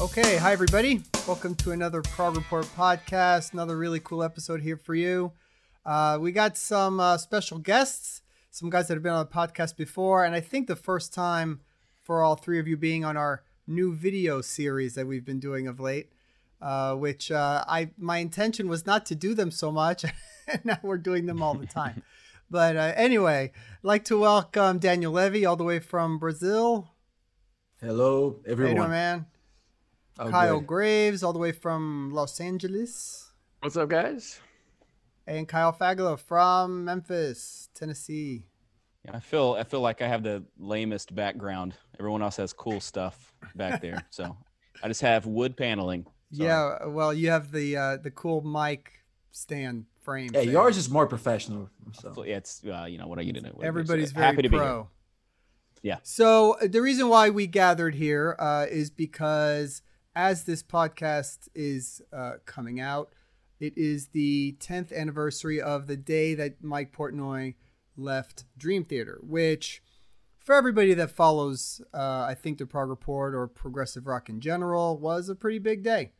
Okay, hi everybody. Welcome to another Prog Report podcast. Another really cool episode here for you. Uh, we got some uh, special guests, some guys that have been on the podcast before, and I think the first time for all three of you being on our new video series that we've been doing of late. Uh, which uh, I my intention was not to do them so much, and now we're doing them all the time. but uh, anyway, I'd like to welcome Daniel Levy all the way from Brazil. Hello, everyone. doing, man? Oh, Kyle good. Graves, all the way from Los Angeles, What's up, guys? and Kyle Fagala from Memphis, Tennessee. Yeah, I feel I feel like I have the lamest background. Everyone else has cool stuff back there, so I just have wood paneling. Sorry. Yeah, well, you have the uh, the cool mic stand frame. Yeah, thing. yours is more professional. So. So, yeah, it's uh, you know what are you gonna do? What are you gonna Everybody's very happy to be here. pro. Yeah. So uh, the reason why we gathered here uh, is because as this podcast is uh, coming out, it is the 10th anniversary of the day that Mike Portnoy left Dream Theater, which for everybody that follows, uh, I think the Prog Report or progressive rock in general was a pretty big day.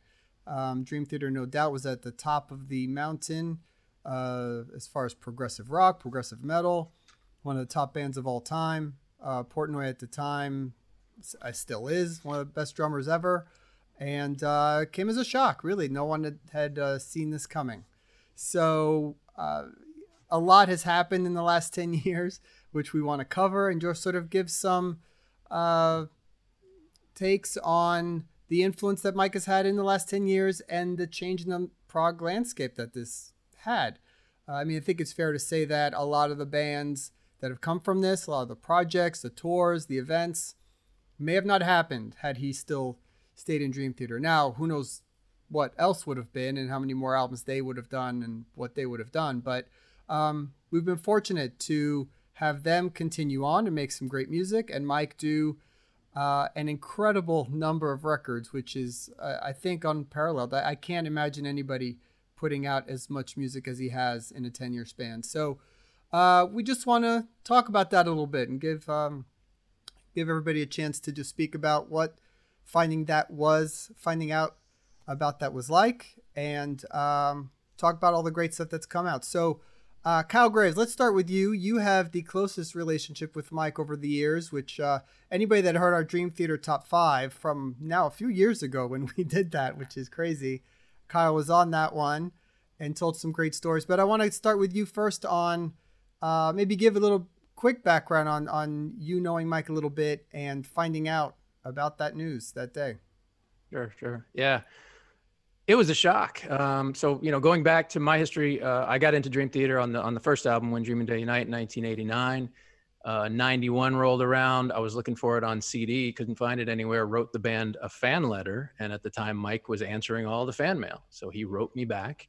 Um, Dream Theater, no doubt, was at the top of the mountain uh, as far as progressive rock, progressive metal, one of the top bands of all time. Uh, Portnoy at the time, uh, still is one of the best drummers ever, and uh, came as a shock. Really, no one had, had uh, seen this coming. So uh, a lot has happened in the last ten years, which we want to cover and just sort of give some uh, takes on the influence that Mike has had in the last 10 years and the change in the prog landscape that this had. Uh, I mean, I think it's fair to say that a lot of the bands that have come from this, a lot of the projects, the tours, the events, may have not happened had he still stayed in Dream Theater. Now, who knows what else would have been and how many more albums they would have done and what they would have done. But um, we've been fortunate to have them continue on and make some great music, and Mike do uh, an incredible number of records, which is, uh, I think, unparalleled. I, I can't imagine anybody putting out as much music as he has in a 10 year span. So uh, we just want to talk about that a little bit and give um, give everybody a chance to just speak about what finding that was, finding out about that was like, and um, talk about all the great stuff that's come out. So, uh, Kyle Graves, let's start with you. You have the closest relationship with Mike over the years, which uh, anybody that heard our Dream Theater top five from now a few years ago when we did that, which is crazy. Kyle was on that one and told some great stories. But I want to start with you first on uh, maybe give a little quick background on on you knowing Mike a little bit and finding out about that news that day. Sure, sure. Yeah. It was a shock. Um, so, you know, going back to my history, uh, I got into Dream Theater on the on the first album, When Dream and Day Unite, in 1989. Uh, 91 rolled around. I was looking for it on CD, couldn't find it anywhere. Wrote the band a fan letter, and at the time, Mike was answering all the fan mail, so he wrote me back,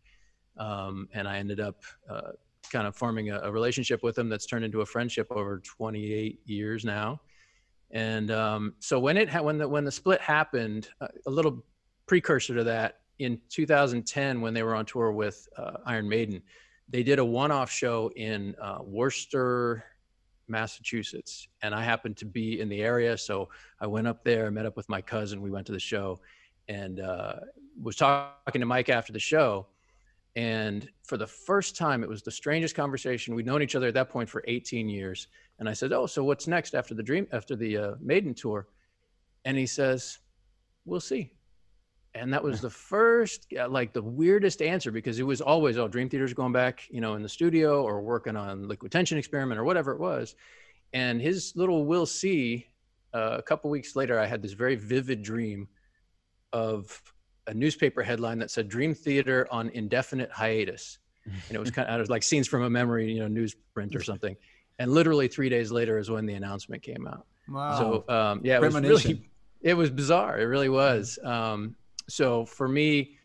um, and I ended up uh, kind of forming a, a relationship with him that's turned into a friendship over 28 years now. And um, so when it ha- when the when the split happened, uh, a little precursor to that in 2010 when they were on tour with uh, Iron Maiden, they did a one-off show in uh, Worcester, Massachusetts, and I happened to be in the area, so I went up there, met up with my cousin, we went to the show, and uh, was talking to Mike after the show. And for the first time, it was the strangest conversation. We'd known each other at that point for 18 years. And I said, "Oh, so what's next after the dream after the uh, Maiden tour?" And he says, "We'll see." And that was the first, like the weirdest answer because it was always, "Oh, Dream Theater's going back, you know, in the studio or working on Liquid Tension Experiment or whatever it was." And his little "We'll see." Uh, a couple weeks later, I had this very vivid dream of a newspaper headline that said "Dream Theater on indefinite hiatus," and it was kind of it was like scenes from a memory, you know, newsprint or something. And literally three days later is when the announcement came out. Wow. So um, yeah, it was really, it was bizarre. It really was. Um, so for me,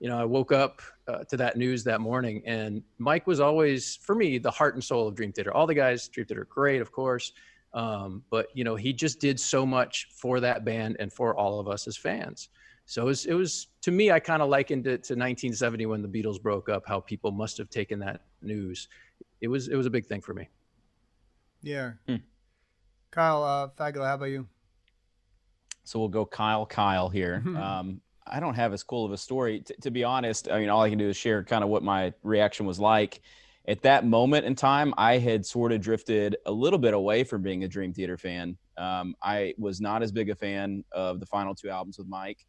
you know, I woke up uh, to that news that morning, and Mike was always, for me, the heart and soul of Dream Theater. All the guys, Dream Theater, great, of course, um, but you know, he just did so much for that band and for all of us as fans. So it was, it was to me, I kind of likened it to 1970 when the Beatles broke up. How people must have taken that news. It was, it was a big thing for me. yeah. Hmm. Kyle uh, Fagala, how about you? So we'll go Kyle Kyle here. Um, I don't have as cool of a story. T- to be honest, I mean, all I can do is share kind of what my reaction was like. At that moment in time, I had sort of drifted a little bit away from being a Dream Theater fan. Um, I was not as big a fan of the final two albums with Mike.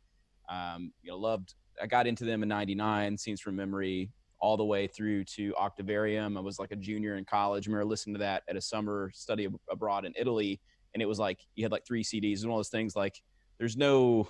Um, you know, loved. I got into them in '99, Scenes from Memory, all the way through to Octavarium. I was like a junior in college. I remember listening to that at a summer study ab- abroad in Italy, and it was like you had like three CDs and all those things. Like, there's no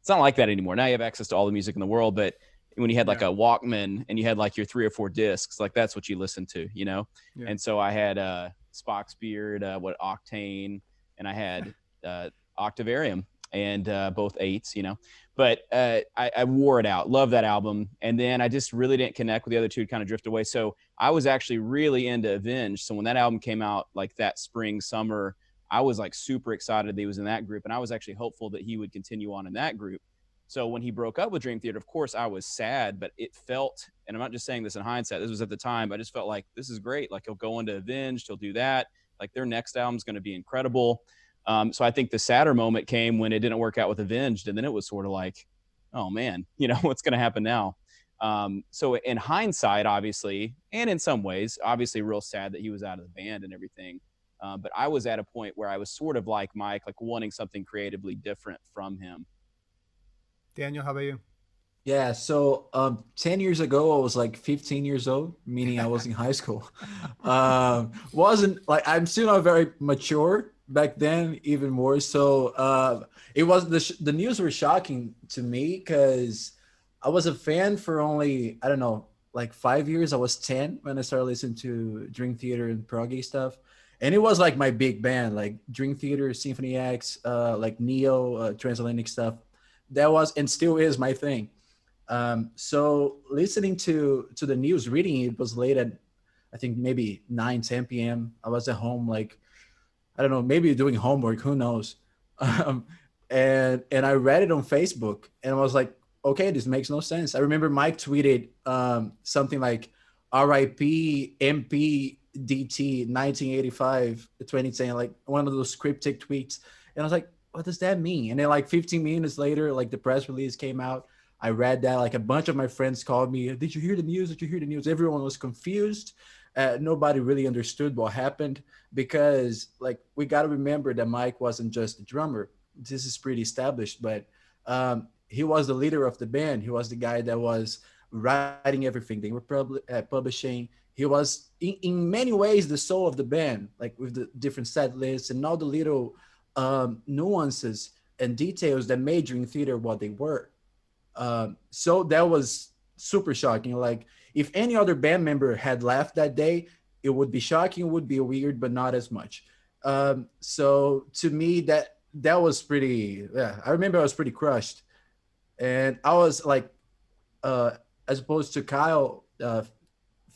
it's not like that anymore. Now you have access to all the music in the world, but when you had like Yeah. a Walkman and you had like your three or four discs, like that's what you listened to, you know? Yeah. And so I had uh Spock's Beard, uh, what Octane, and I had uh Octavarium and uh both eights, you know. But uh I, I wore it out. Love that album. And then I just really didn't connect with the other two, kind of drift away. So I was actually really into Avenge. So when that album came out like that spring, summer, I was like super excited that he was in that group, and I was actually hopeful that he would continue on in that group. So when he broke up with Dream Theater, of course, I was sad, but it felt, and I'm not just saying this in hindsight, this was at the time, I just felt like this is great. Like he'll go into Avenged, he'll do that. Like their next album's going to be incredible. Um, so I think the sadder moment came when it didn't work out with Avenged, and then it was sort of like, oh man, you know what's going to happen now. Um, so in hindsight, obviously, and in some ways, obviously, real sad that he was out of the band and everything. Um, but I was at a point where I was sort of like Mike, like wanting something creatively different from him. Daniel, how about you? Yeah, so um, 10 years ago, I was like 15 years old, meaning I was in high school. Um, wasn't like I'm still not very mature back then, even more so. Uh, it was the, sh- the news were shocking to me because I was a fan for only, I don't know, like five years. I was 10 when I started listening to Dream Theater and proggy stuff. And it was like my big band, like Dream Theater, Symphony X, uh, like Neo, uh, Transatlantic stuff. That was and still is my thing. Um, so listening to to the news, reading it was late at I think maybe 9, 10 p.m. I was at home like I don't know, maybe doing homework, who knows. Um, and and I read it on Facebook and I was like, okay, this makes no sense. I remember Mike tweeted um, something like RIP MP DT 1985 2010, like one of those cryptic tweets. And I was like, what does that mean? And then like 15 minutes later, like the press release came out. I read that. Like a bunch of my friends called me. Did you hear the news? Did you hear the news? Everyone was confused. Uh, nobody really understood what happened because, like, we got to remember that Mike wasn't just a drummer. This is pretty established, but um, he was the leader of the band. He was the guy that was writing everything. They were pub- uh, publishing. He was, in, in many ways, the soul of the band, like with the different set lists and all the little um, nuances and details that made Dream Theater what they were. Um, so that was super shocking. Like if any other band member had left that day, it would be shocking, it would be weird, but not as much. Um, so to me, that that was pretty. Yeah, I remember I was pretty crushed, and I was like, uh, as opposed to Kyle uh,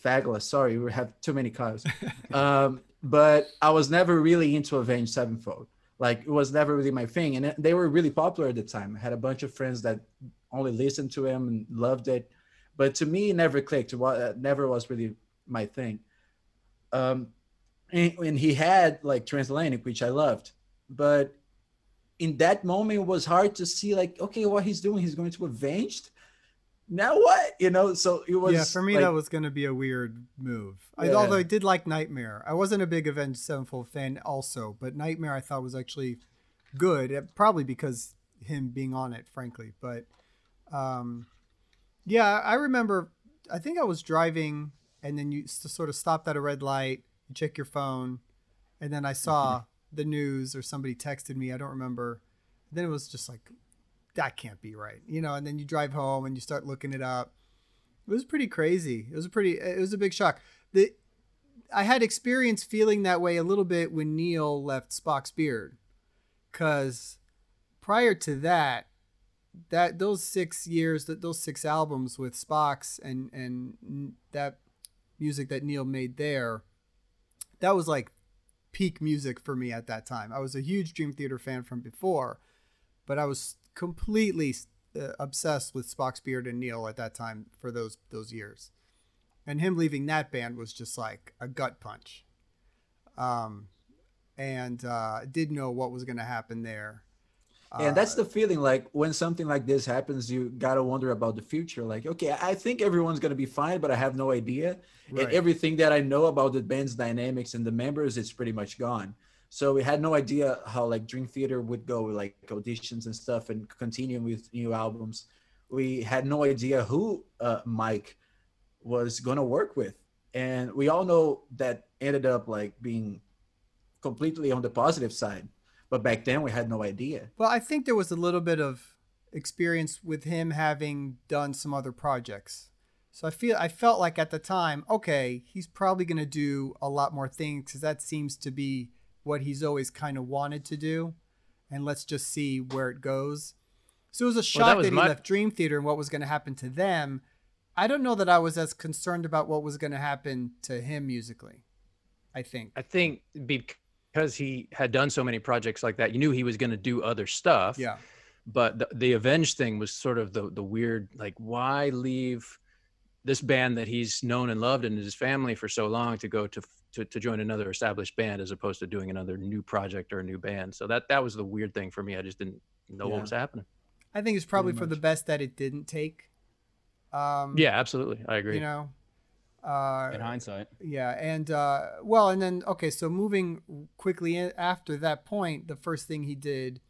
Fagala. Sorry, we have too many Kyles. um, but I was never really into Avenged Sevenfold. Like it was never really my thing, and they were really popular at the time. I had a bunch of friends that only listened to him and loved it, but to me, it never clicked. It uh, never was really my thing. Um, and, and he had like Transatlantic, which I loved, but in that moment, it was hard to see like, okay, what he's doing, he's going to Avenged. Now what? You know, so it was. yeah, for me like, that was going to be a weird move. I, although I did like Nightmare. I wasn't a big Avenged Sevenfold fan also, but Nightmare I thought was actually good. Probably because him being on it, frankly. But um, yeah, I remember. I think I was driving, and then you sort of stopped at a red light. You check your phone, and then I saw mm-hmm. the news or somebody texted me. I don't remember. Then it was just like, that can't be right, you know. And then you drive home and you start looking it up. It was pretty crazy. It was a pretty. It was a big shock. The I had experience feeling that way a little bit when Neal left Spock's beard, because prior to that, that those six years, that those six albums with Spock's and and that music that Neal made there, that was like peak music for me at that time. I was a huge Dream Theater fan from before, but I was completely uh, obsessed with Spock's beard and Neal at that time for those those years. And him leaving that band was just like a gut punch. Um, and uh, didn't know what was going to happen there. And that's Uh, the feeling like when something like this happens you gotta wonder about the future. Like okay i think everyone's gonna be fine but i have no idea. And everything that i know about the band's dynamics and the members it's pretty much gone. So we had no idea how like dream theater would go with like auditions and stuff and continuing with new albums. We had no idea who uh, mike was gonna work with. And we all know that ended up like being completely on the positive side but back then we had no idea Well, I think there was a little bit of experience with him having done some other projects. So I feel I felt like at the time, okay, he's probably going to do a lot more things because that seems to be what he's always kind of wanted to do, and let's just see where it goes. So it was a shock that, was he my- left Dream Theater and what was going to happen to them. I don't know that I was as concerned about what was going to happen to him musically. I think. I think because he had done so many projects like that, you knew he was going to do other stuff. Yeah. But the, the Avenge thing was sort of the the weird like why leave this band that he's known and loved and his family for so long to go to to, to join another established band as opposed to doing another new project or a new band. So that that was the weird thing for me. I just didn't know Yeah. what was happening. I think it's probably for the best that it didn't take. Um, Yeah, absolutely. I agree. You know. Uh, In hindsight, Yeah, and uh, well, and then okay, so moving quickly in, after that point, the first thing he did,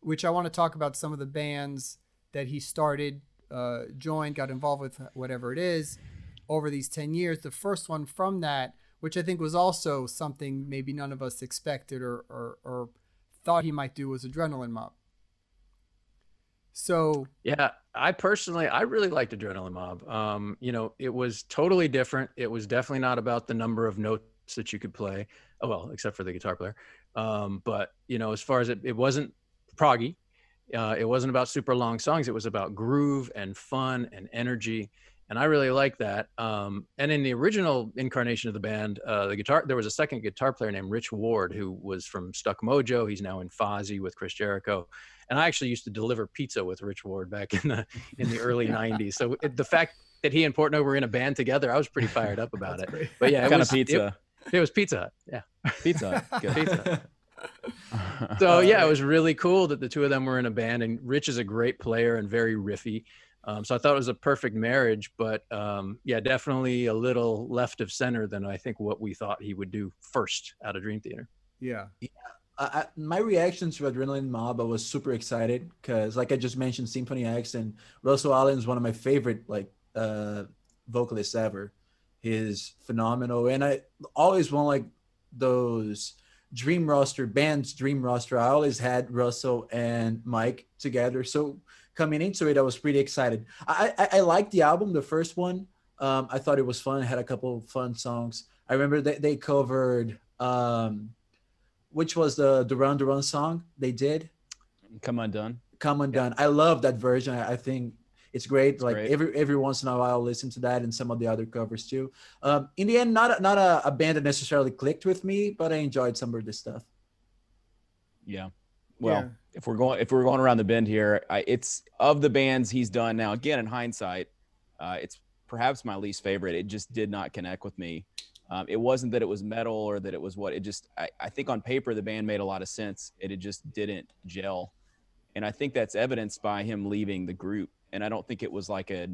which I want to talk about some of the bands that he started, uh, joined, got involved with, whatever it is, over these ten years. The first one from that, which I think was also something maybe none of us expected or or, or thought he might do, was Adrenaline Mob. So Yeah, I personally, I really liked Adrenaline Mob. Um, you know, it was totally different. It was definitely not about the number of notes that you could play. Oh, well, except for the guitar player. Um, but you know, as far as it, it wasn't proggy. Uh, it wasn't about super long songs. It was about groove and fun and energy, and I really like that. Um, and in the original incarnation of the band, uh, the guitar there was a second guitar player named Rich Ward who was from Stuck Mojo. He's now in Fozzy with Chris Jericho and I actually used to deliver pizza with Rich Ward back in the in the early '90s. So it, the fact that he and Portnoy were in a band together, I was pretty fired up about it. great. But yeah, what it kind was of pizza? It, it was Pizza Hut. Yeah, pizza. Good. pizza. So yeah, it was really cool that the two of them were in a band, and Rich is a great player and very riffy. Um, so I thought it was a perfect marriage, but um, yeah, definitely a little left of center than I think what we thought he would do first out of Dream Theater. yeah, I, I, my reaction to Adrenaline Mob, I was super excited because, like I just mentioned, Symphony X and Russell Allen is one of my favorite like uh, vocalists ever. He's phenomenal, and I always want like those dream roster bands. Dream roster. I always had Russell and Mike together, so coming into it, I was pretty excited. I I, I liked the album, the first one. Um, I thought it was fun. It had a couple of fun songs. I remember they, they covered um, which was the Duran Duran song they did, Come undone. Come Undone. I love that version. I, I think it's great. It's like great. every every once in a while, I'll listen to that and some of the other covers too. Um, in the end, not a, not a, a band that necessarily clicked with me, but I enjoyed some of this stuff. Yeah. Well, Yeah. If we're going if we're going around the bend here, I, it's of the bands he's done now. Again, in hindsight, uh, it's perhaps my least favorite. It just did not connect with me. Um, it wasn't that it was metal or that it was what. It just I, I think on paper the band made a lot of sense. It, it just didn't gel, and I think that's evidenced by him leaving the group. And I don't think it was like a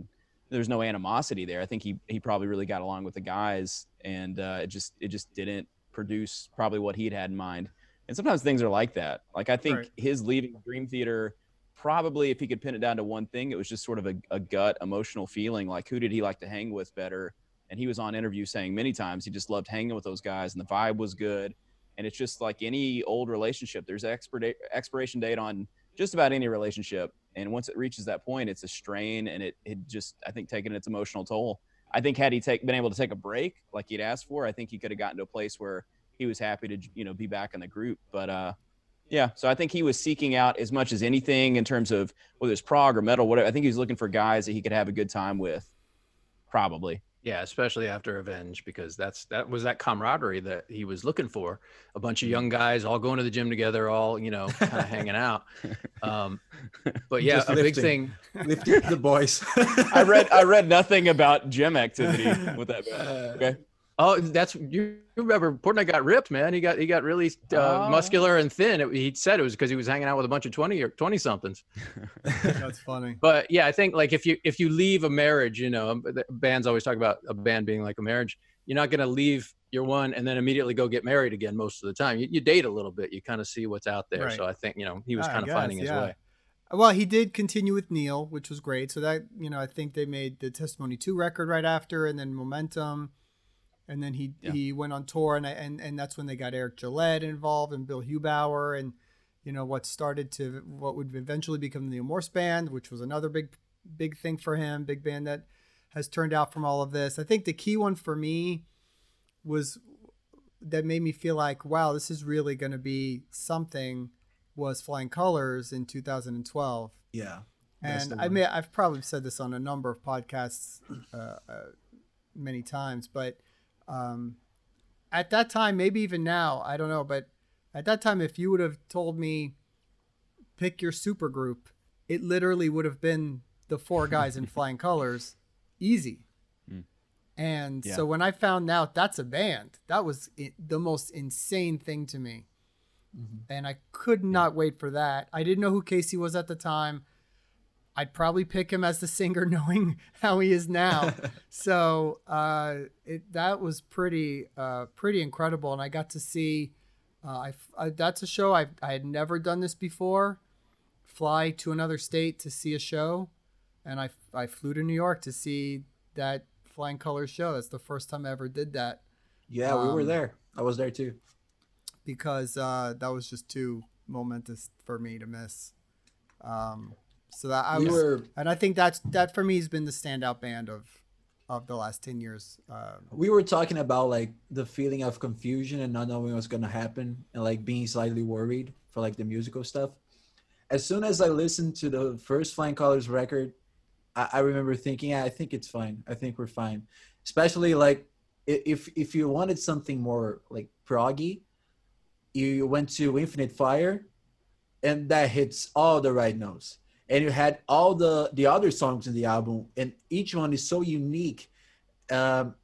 there's no animosity there. I think he he probably really got along with the guys, and uh, it just it just didn't produce probably what he'd had in mind. And sometimes things are like that. Like I think Right. his leaving Dream Theater, probably if he could pin it down to one thing, it was just sort of a, a gut emotional feeling. Like who did he like to hang with better? And he was on interview saying many times he just loved hanging with those guys, and the vibe was good. And it's just like any old relationship. There's expir- expiration date on just about any relationship, and once it reaches that point, it's a strain, and it it just I think taken its emotional toll. I think had he take, been able to take a break like he'd asked for, I think he could have gotten to a place where he was happy to you know be back in the group. But uh, yeah, so I think he was seeking out as much as anything in terms of whether it's prog or metal, whatever. I think he was looking for guys that he could have a good time with, probably. Yeah, especially after Avenge, because that's that was that camaraderie that he was looking for. A bunch of young guys all going to the gym together, all you know, kind of hanging out. Um, but yeah, Just a big thing. Lift the boys. I read I read nothing about gym activity with that. Uh, Okay. Oh, that's you remember Portnoy got ripped, man. He got he got really uh, Oh. muscular and thin. It, he said it was because he was hanging out with a bunch of twenty or twenty somethings. That's funny. But yeah, I think like if you if you leave a marriage, you know, um, bands always talk about a band being like a marriage. You're not gonna leave your one and then immediately go get married again most of the time. You, you date a little bit. You kind of see what's out there. Right. So I think you know he was kind of guess, finding his yeah. way. Well, he did continue with Neal, which was great. So that you know, I think they made the Testimony Two record right after, and then Momentum, and then he Yeah. he went on tour, and I, and and that's when they got Eric Gillette involved and Bill Hubauer, and you know what started to what would eventually become the Morse Band, which was another big big thing for him, big band that has turned out from all of this. I think the key one for me was that made me feel like, wow, this is really going to be something. Was Flying Colors in 2012, Yeah. and I mean I've probably said this on a number of podcasts uh, uh, many times, but um, at that time, maybe even now, I don't know, but at that time, if you would have told me pick your super group, it literally would have been the four guys in Flying Colors, easy. Mm. And Yeah. so when I found out that's a band, that was i the most insane thing to me. And I could not wait for that. I didn't know who Casey was at the time. I'd probably pick him as the singer, knowing how he is now. so uh, it that was pretty uh, pretty incredible, and I got to see. Uh, I, I that's a show I I had never done this before. Fly to another state to see a show, and I I flew to New York to see that Flying Colors show. That's the first time I ever did that Yeah, we were Um, there. I was there too. because uh, that was just too momentous for me to miss. Um, so that I we was, were and I think that's that for me has been the standout band of of the last ten years. Uh, we were talking about like the feeling of confusion and not knowing what's gonna happen and like being slightly worried for like the musical stuff. As soon as I listened to the first Flying Colors record, I, I remember thinking, yeah, I think it's fine. I think we're fine. Especially like if if you wanted something more like proggy, you went to Infinite Fire, and that hits all the right notes. And you had all the the other songs in the album, and each one is so unique, um,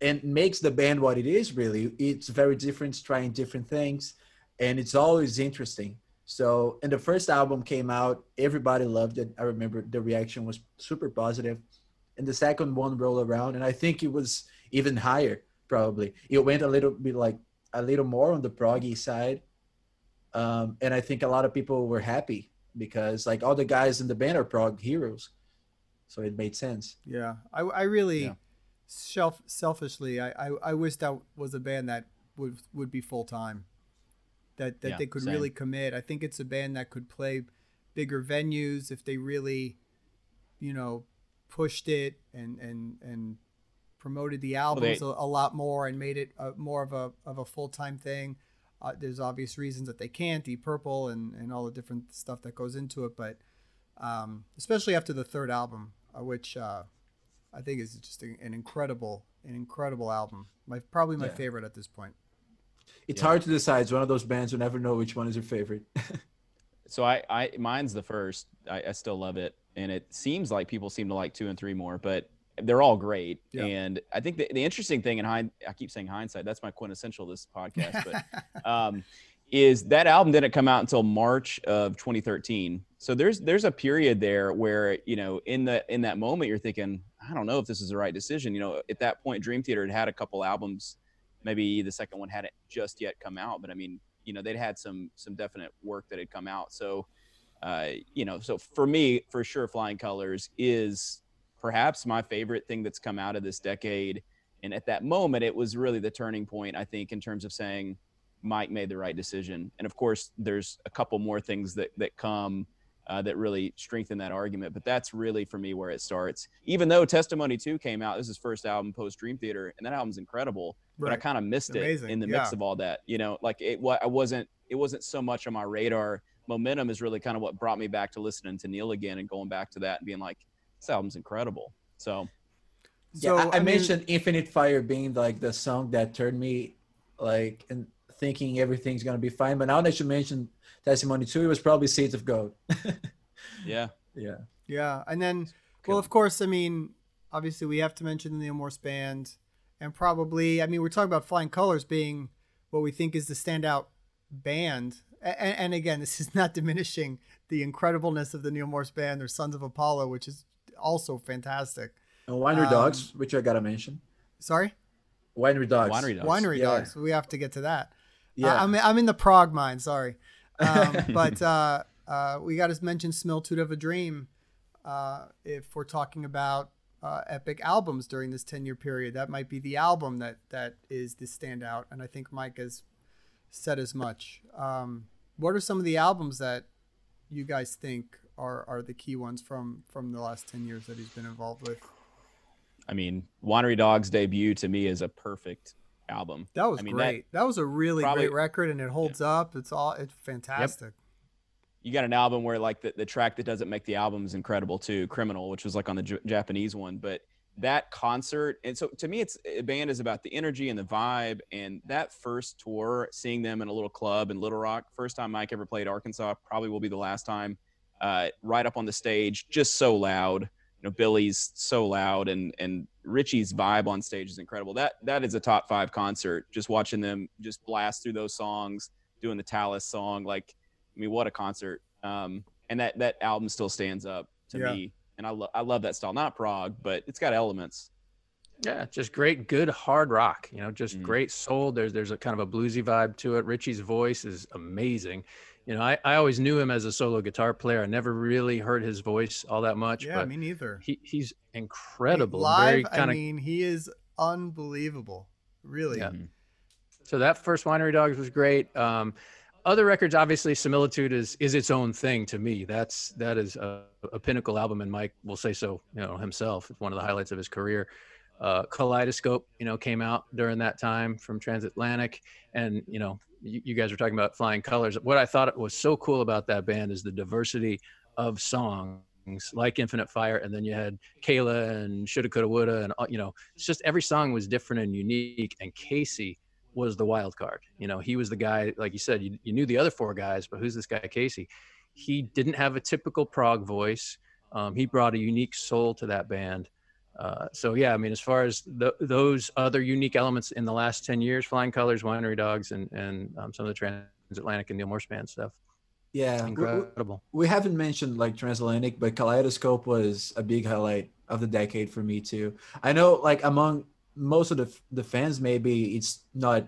and makes the band what it is. Really, it's very different, trying different things, and it's always interesting. So, and the first album came out, everybody loved it. I remember the reaction was super positive, and the second one rolled around, and I think it was even higher. Probably it went a little bit like a little more on the proggy side, um, and I think a lot of people were happy because like all the guys in the band are prog heroes, so it made sense. yeah, I, I really Yeah. self selfishly I, I I wish that was a band that would would be full time. That that Yeah, they could same. really commit. I think it's a band that could play bigger venues if they really, you know, pushed it and and and promoted the albums a, a lot more and made it a, more of a of a full time thing. Uh, there's obvious reasons that they can't. Deep Purple and and all the different stuff that goes into it, but um, especially after the third album, uh, which uh, I think is just an incredible an incredible album. My probably my Yeah. favorite at this point. It's Yeah. hard to decide. It's one of those bands you never know which one is your favorite. So I, I mine's the first. I, I still love it, and it seems like people seem to like two and three more, but they're all great. Yeah. And I think the, the interesting thing in I keep saying hindsight. That's my quintessential this podcast, but um, is that album didn't come out until March of 2013. So there's there's a period there where you know in the in that moment you're thinking I don't know if this is the right decision. You know, at that point Dream Theater had had a couple albums, maybe the second one hadn't just yet come out, but I mean you know they'd had some some definite work that had come out. So uh, you know, so for me for sure, Flying Colors is perhaps my favorite thing that's come out of this decade. And at that moment, it was really the turning point, I think, in terms of saying Mike made the right decision. And of course, there's a couple more things that that come uh, that really strengthen that argument. But that's really for me where it starts. Even though Testimony 2 came out, this is his first album post Dream Theater, and that album's incredible. But I kind of missed Amazing, it in the mix of all that. You know, like it what I wasn't it wasn't so much on my radar. Momentum is really kind of what brought me back to listening to Neal again and going back to that and being like, this album's incredible. So So, yeah, I, I, mean- mentioned Infinite Fire being like the song that turned me like and thinking everything's gonna be fine. But now that you mentioned Testimony Two, it was probably Seeds of Gold. yeah. yeah. Yeah, and then, Cool. well, of course, I mean, obviously, we have to mention the Neal Morse band, and probably I mean we're talking about Flying Colors being what we think is the standout band. And, and again, this is not diminishing the incredibleness of the Neal Morse band or Sons of Apollo, which is also fantastic. And Winery Um, Dogs, which I gotta mention. Sorry, Winery Dogs. Winery Dogs. Winery Yeah. Dogs. We have to get to that. Yeah. Uh, I'm I'm in the prog mind. Sorry, um, but uh, uh, we got to mention Similitude of a Dream uh, if we're talking about uh, epic albums during this 10 year period. That might be the album that that is the standout, and I think Mike has said as much. Um, what are some of the albums that you guys think are are the key ones from from the last 10 years that he's been involved with? I mean, Winery Dogs debut to me is a perfect album. That was I mean, great. That, was a really probably- great record, and it holds up. It's all it's fantastic. you got an album where like the, the track that doesn't make the album is incredible too criminal which was like on the J- japanese one but that concert and so to me it's a band is about the energy and the vibe and that first tour seeing them in a little club in little rock first time mike ever played arkansas probably will be the last time uh, right up on the stage just so loud you know billy's so loud and and richie's vibe on stage is incredible that that is a top five concert just watching them just blast through those songs doing the Talas song like I mean, what a concert! Um, and that that album still stands up to Yeah. me, and I love I love that style. Not prog, but it's got elements. Yeah, just great, good hard rock. You know, just Mhm. great soul. There's there's a kind of a bluesy vibe to it. Richie's voice is amazing. You know, I, I always knew him as a solo guitar player. I never really heard his voice all that much. Yeah, me neither. he, he's incredible. Live, Very I kind of mean, he is unbelievable. Really. Yeah. So that first Winery Dogs was great. Um, other records, obviously, Similitude is is its own thing to me. That's that is a, a pinnacle album, and Mike will say so. You know himself. It's one of the highlights of his career. Uh, Kaleidoscope, you know, came out during that time from Transatlantic, and you know, you, guys were talking about Flying Colors. What I thought was so cool about that band is the diversity of songs like Infinite Fire, and then you had Kayla and Shoulda Coulda Woulda, and uh, you know, it's just every song was different and unique. And Casey was the wild card. You know, he was the guy, like you said, you, you knew the other four guys, but who's this guy, Casey? He didn't have a typical prog voice. Um, he brought a unique soul to that band. Uh, so yeah, I mean, as far as th- those other unique elements in the last ten years, Flying Colors, Winery Dogs, and and um, some of the Transatlantic and Neal Morse band stuff, yeah. we- we- incredible. we haven't mentioned like transatlantic but kaleidoscope was a big highlight of the decade for me too i know like among most of the the fans maybe it's not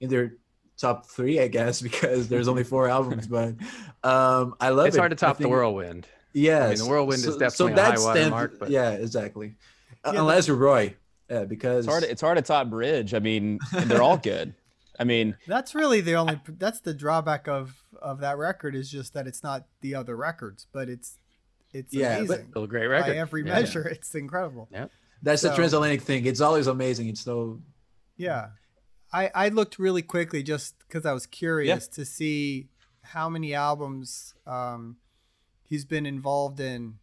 in their top three i guess because there's only four albums but um i love it. It's it. hard to top the Whirlwind. yeah I mean, the whirlwind is definitely a high water mark, but- yeah exactly Yeah, unless you're Roie yeah because It's hard. It's hard to top Bridge. I mean, they're all good. I mean, That's really the only. That's the drawback of of that record is just that it's not the other records, but it's it's Yeah, but- amazing Still a great record by record. every Yeah. measure. It's incredible. Yeah, that's the transatlantic thing it's always amazing it's so Yeah, I I looked really quickly just because I was curious to see how many albums um, he's been involved in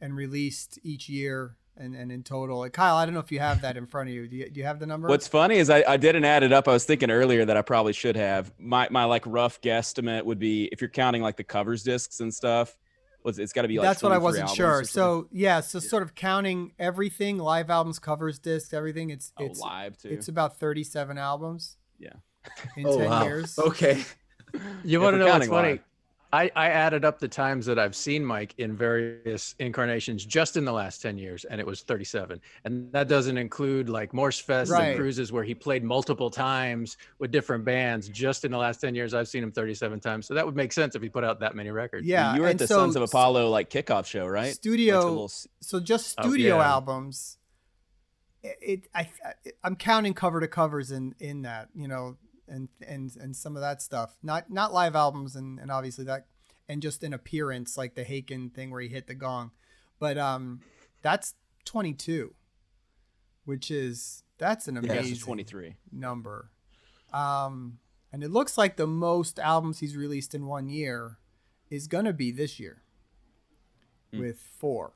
and released each year and, and in total. Like, Kyle, I don't know if you have that in front of you. Do you, do you have the number? what's funny is I, I didn't add it up. I was thinking earlier that I probably should have. My my like rough guesstimate would be if you're counting like the covers discs and stuff. Was it's got to be like That's what I wasn't sure. or something. So yeah, so sort of counting everything, live albums, covers, discs, everything. It's oh, it's live too. it's about thirty-seven albums. Yeah. In oh ten wow years. okay You If want to know what's funny? live. I, I added up the times that I've seen Mike in various incarnations just in the last 10 years, and it was 37. And that doesn't include like Morse Fest Right. and cruises where he played multiple times with different bands. Just in the last 10 years, I've seen him 37 times. So that would make sense if he put out that many records. Yeah, you were at the so Sons of Apollo like kickoff show, right? Like Studio. little so just Oh, studio yeah. albums. It, it I I'm counting cover to covers in in that you know and and and some of that stuff. Not not live albums and and obviously that and just an appearance like the Haken thing where he hit the gong, but um that's 22, which is that's an Yeah, amazing it's 23. number. Um, and it looks like the most albums he's released in one year is gonna be this year Hmm. with four.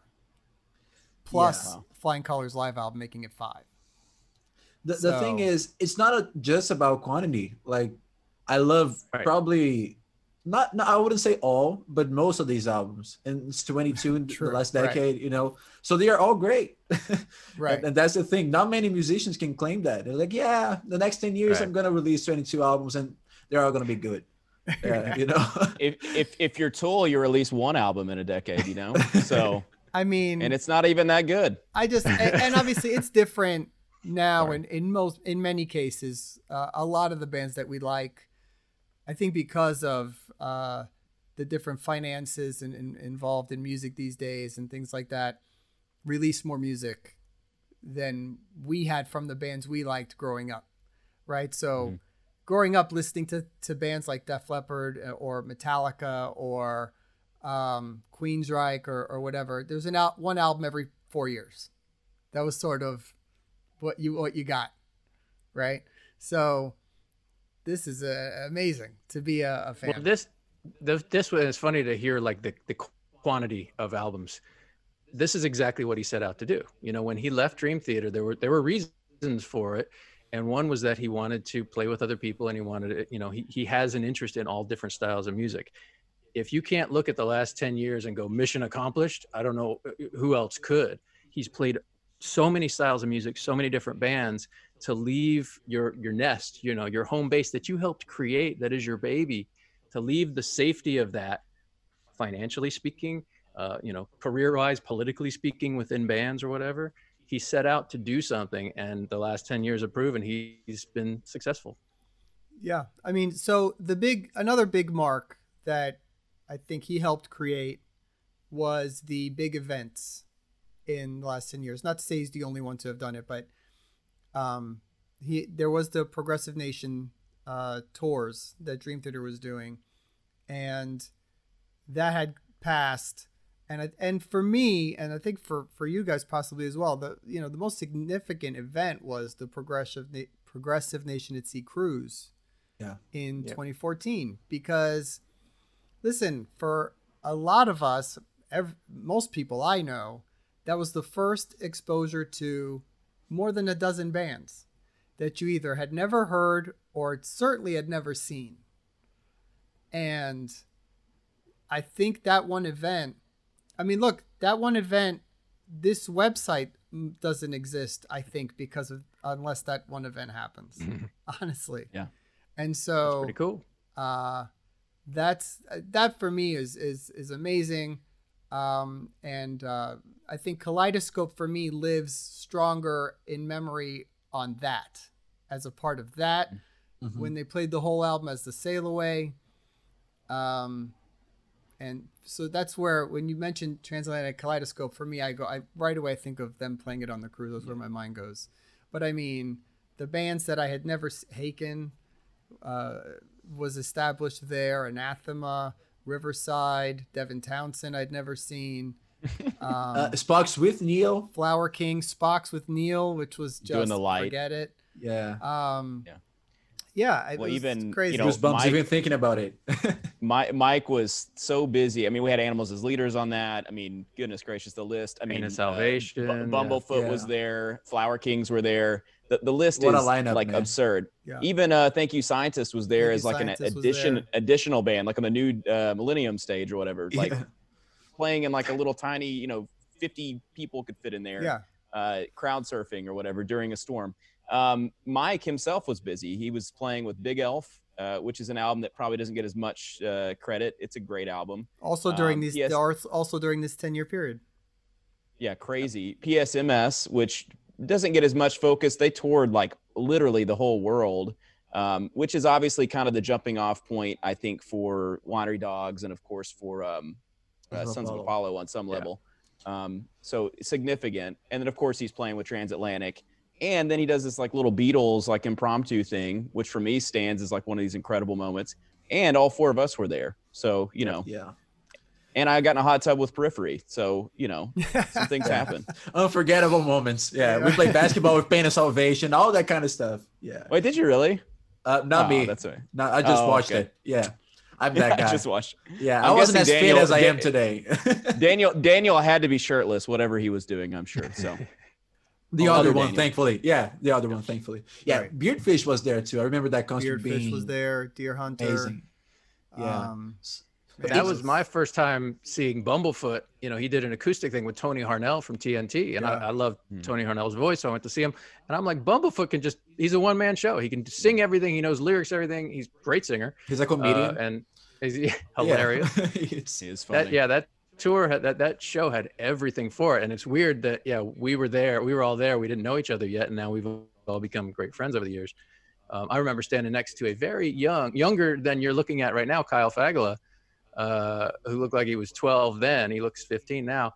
Plus Yeah. Flying Colors live album making it five. The, the thing is it's not a, just about quantity like i love Right. probably not, not I wouldn't say all, but most of these albums, and it's 22 in the last right. decade, you know. So they are all great. Right. and, and that's the thing. Not many musicians can claim that. They're like, yeah, the next 10 years Right. I'm gonna release 22 albums and they're all gonna be good. Yeah, you know. if if if you're Tool, you release one album in a decade, you know. So I mean, and it's not even that good. I just and, and obviously it's different now Right. and in most in many cases uh, a lot of the bands that we like I think because of uh, the different finances and, and involved in music these days and things like that release more music than we had from the bands we liked growing up right so Mhm. growing up listening to, to bands like Def Leppard uh, or Metallica or um, Queensryche or, or whatever there's an al- one album every four years that was sort of what you what you got right so this is uh, amazing to be a, a fan Well, this, the, this was funny to hear like the, the quantity of albums. This is exactly what he set out to do. You know, when he left Dream Theater, there were there were reasons for it, and one was that he wanted to play with other people, and he wanted to, you know, he he has an interest in all different styles of music. If you can't look at the last ten years and go mission accomplished, I don't know uh, who else could. He's played so many styles of music, so many different bands to leave your your nest, you know, your home base that you helped create, that is your baby, to leave the safety of that, financially speaking, uh, you know, career-wise, politically speaking, within bands or whatever. He set out to do something, and the last ten years have proven he, he's been successful. Yeah, I mean, so the big another big mark that I think he helped create was the big events in the last ten years. Not to say he's the only one to have done it, but um, he there was the Progressive Nation uh, tours that Dream Theater was doing, and that had passed. And I, and for me, and I think for for you guys possibly as well, the you know the most significant event was the Progressive Na- Progressive Nation at Sea cruise yeah, in Yep. 2014 because listen for a lot of us ev- most people i know that was the first exposure to more than a dozen bands that you either had never heard or certainly had never seen and i think that one event i mean look that one event this website doesn't exist i think because of unless that one event happens honestly Yeah. and That's so pretty cool. uh, that's that for me is is is amazing, um, and uh, I think Kaleidoscope for me lives stronger in memory on that as a part of that Mhm. when they played the whole album as the Sail Away, um, and so that's where when you mentioned Transatlantic Kaleidoscope for me, I go I right away think of them playing it on the cruise. That's where my mind goes. But I mean, the bands that I had never Haken uh, was established there. Anathema, Riverside, Devin Townsend I'd never seen. Um, Uh, Spock's with Neal. Flower King, Spock's with Neal, which was just Doing the light. forget it. Yeah. Um, Yeah. yeah, it Well, was even, crazy. you know, Goosebumps Mike- even thinking about it. My, Mike was so busy. I mean, we had animals as leaders on that. I mean, goodness gracious, the list. I Pain mean, of uh, Salvation, Bu- yeah. Bumblefoot was there. Flower Kings were there. The, the list What a is lineup, like man. absurd. Yeah. Even uh, Thank You Scientist was there Thank as like an addition additional band, like on the new uh, Millennium stage or whatever. Like Yeah. Playing in like a little tiny, you know, 50 people could fit in there. yeah, uh, crowd surfing or whatever during a storm. Um, Mike himself was busy. He was playing with Big Elf, uh, which is an album that probably doesn't get as much uh, credit. It's a great album. also during Um, these, yes. also during this ten year period. Yeah, crazy. PSMS, which doesn't get as much focus. They toured like literally the whole world, um, which is obviously kind of the jumping off point, I think, for Winery Dogs and of course for um, uh, Sons of Apollo. On some Yeah. level. Um, so significant. And then of course he's playing with Transatlantic. And then he does this like little Beatles like impromptu thing, which for me stands as like one of these incredible moments. And all four of us were there. So, you know, yeah. and I got in a hot tub with Periphery. So, you know, some things happen. Unforgettable moments. Yeah. We Yeah. played basketball with Pain of Salvation, all that kind of stuff. Yeah. Wait, did you really? Uh, not Oh, me. That's right. No, I just Oh, watched okay. it. Yeah. I'm that guy. I just watched. yeah. I'm I wasn't as guessing fit as I am today. Daniel Daniel had to be shirtless, whatever he was doing. I'm sure. So the Oh, other other one, Daniel. thankfully. Yeah. The other one, thankfully. Yeah. Right. Beardfish was there too. I remember that concert Beardfish being was there. Deer Hunter. amazing. Yeah. Um, But that was my first time seeing Bumblefoot. You know, he did an acoustic thing with Tony Harnell from TNT, and Yeah. I, I love Hmm. Tony Harnell's voice, so I went to see him. And I'm like, Bumblefoot can just—he's a one-man show. He can sing everything. He knows lyrics, everything. He's a great singer, He's a uh, comedian. and he's yeah, Yeah. hilarious. It's- It is funny. That yeah, that tour had that that show had everything for it, and it's weird that yeah, we were there, we were all there, we didn't know each other yet, and now we've all become great friends over the years. Um, I remember standing next to a very young, younger than you're looking at right now, Kyle Fagala, uh, who looked like he was 12 then. He looks 15 now,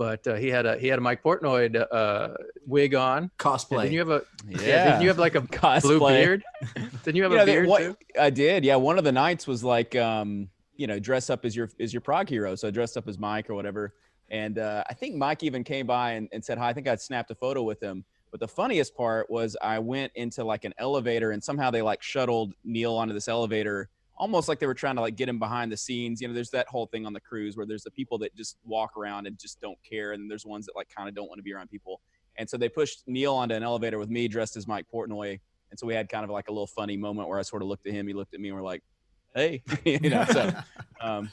but uh, he had a he had a Mike Portnoy uh, wig on. And cosplay. Didn't you have a yeah. Didn't you have like a Cosplay. blue beard? Didn't you have You a that- beard what- too? I did. Yeah, one of the nights was like, um, you know, dress up as your as your prog hero. So I dressed up as Mike or whatever. And uh, I think Mike even came by and, and said hi. I think I snapped a photo with him. But the funniest part was I went into like an elevator and somehow they like shuttled Neal onto this elevator, almost like they were trying to like get him behind the scenes. You know, there's that whole thing on the cruise where there's the people that just walk around and just don't care, and there's ones that like kind of don't want to be around people. And so they pushed Neal onto an elevator with me dressed as Mike Portnoy. And so we had kind of like a little funny moment where I sort of looked at him, he looked at me, and we're like, "Hey," you know. So, um,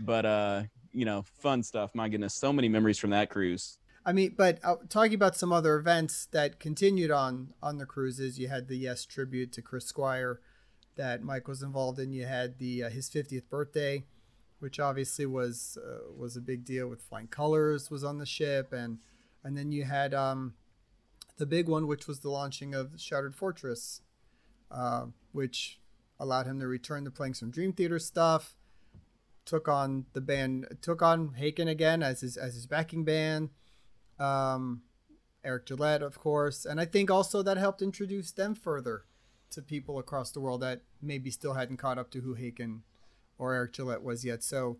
but uh, you know, fun stuff. My goodness, so many memories from that cruise. I mean, but uh, talking about some other events that continued on on the cruises, you had the Yes tribute to Chris Squire that Mike was involved in. You had the uh, his 50th birthday, which obviously was uh, was a big deal with Flying Colors was on the ship, and and then you had um, the big one, which was the launching of Shattered Fortress, uh, which allowed him to return to playing some Dream Theater stuff. Took on the band, took on Haken again as his as his backing band um, Eric Gillette, of course, and I think also that helped introduce them further to people across the world that maybe still hadn't caught up to who Haken or Eric Gillette was yet. So,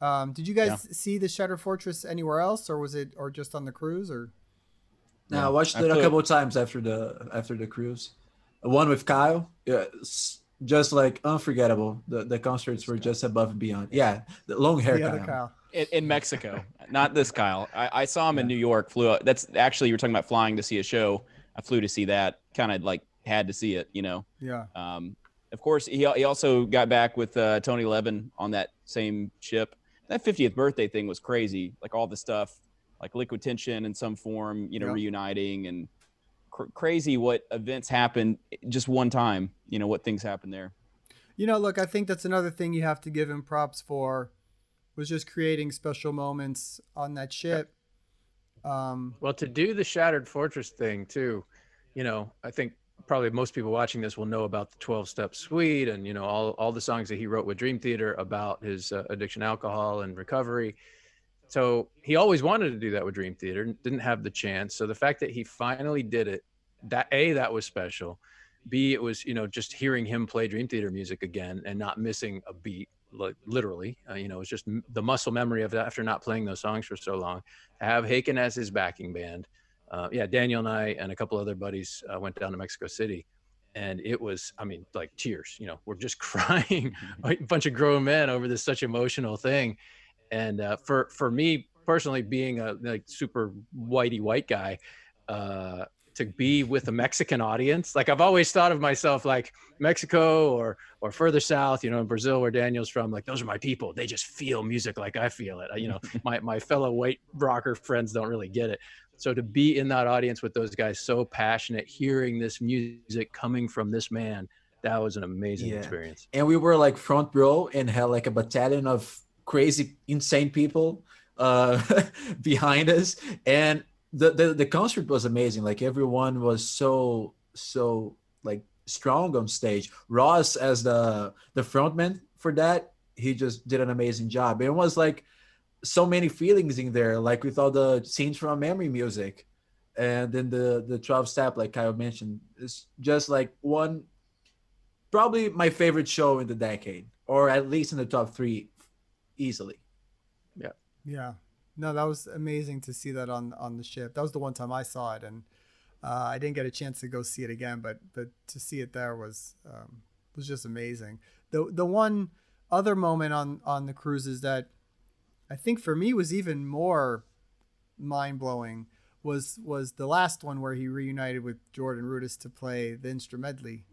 um, did you guys Yeah. see the Shattered Fortress anywhere else, or was it, or just on the cruise, or? No, I watched I it a couple of times after the after the cruise. One with Kyle, yeah, just like unforgettable. The the concerts were just above and beyond. Yeah, the long hair the other Kyle. Kyle. In, in Mexico, not this Kyle. I, I saw him in New York. Flew. Out. That's actually you were talking about flying to see a show. I flew to see that. Kind of like had to see it. You know. Yeah. Um, of course, he, he also got back with uh, Tony Levin on that same ship. That 50th birthday thing was crazy. Like all the stuff, like Liquid Tension in some form, you know, Yeah. reuniting and cr- crazy what events happened just one time. You know what things happen there. You know, look, I think that's another thing you have to give him props for, was just creating special moments on that ship. Um, Well, to do the Shattered Fortress thing too, you know, I think probably most people watching this will know about the 12 step suite and, you know, all, all the songs that he wrote with Dream Theater about his uh, addiction, alcohol, and recovery. So he always wanted to do that with Dream Theater, didn't have the chance. So the fact that he finally did it, that A, that was special. B, it was, you know, just hearing him play Dream Theater music again and not missing a beat, like literally, uh, you know, it's just the muscle memory of that after not playing those songs for so long. To have Haken as his backing band. Uh, yeah, Daniel and I and a couple other buddies uh, went down to Mexico City, and it was, I mean, like tears. You know, we're just crying, a bunch of grown men over this such emotional thing. And uh, for for me personally, being a like super whitey white guy, uh, to be with a Mexican audience, like I've always thought of myself like Mexico or or further south, you know, in Brazil where Daniel's from, like those are my people. They just feel music like I feel it. You know, my my fellow white rocker friends don't really get it. So to be in that audience with those guys so passionate, hearing this music coming from this man, that was an amazing Yeah. experience. and we were like front row and had like a battalion of crazy insane people uh behind us and the, the the concert was amazing like everyone was so so like strong on stage ross as the the frontman for that he just did an amazing job it was like so many feelings in there like with all the scenes from memory music and then the the 12 step like kyle mentioned is just like one probably my favorite show in the decade, or at least in the top three, easily. Yeah. Yeah. No, that was amazing to see that on on the ship. That was the one time I saw it, and uh, I didn't get a chance to go see it again. But but to see it there was um, was just amazing. The the one other moment on on the cruise is that I think for me was even more mind blowing was was the last one where he reunited with Jordan Rudess to play the Instrumedley.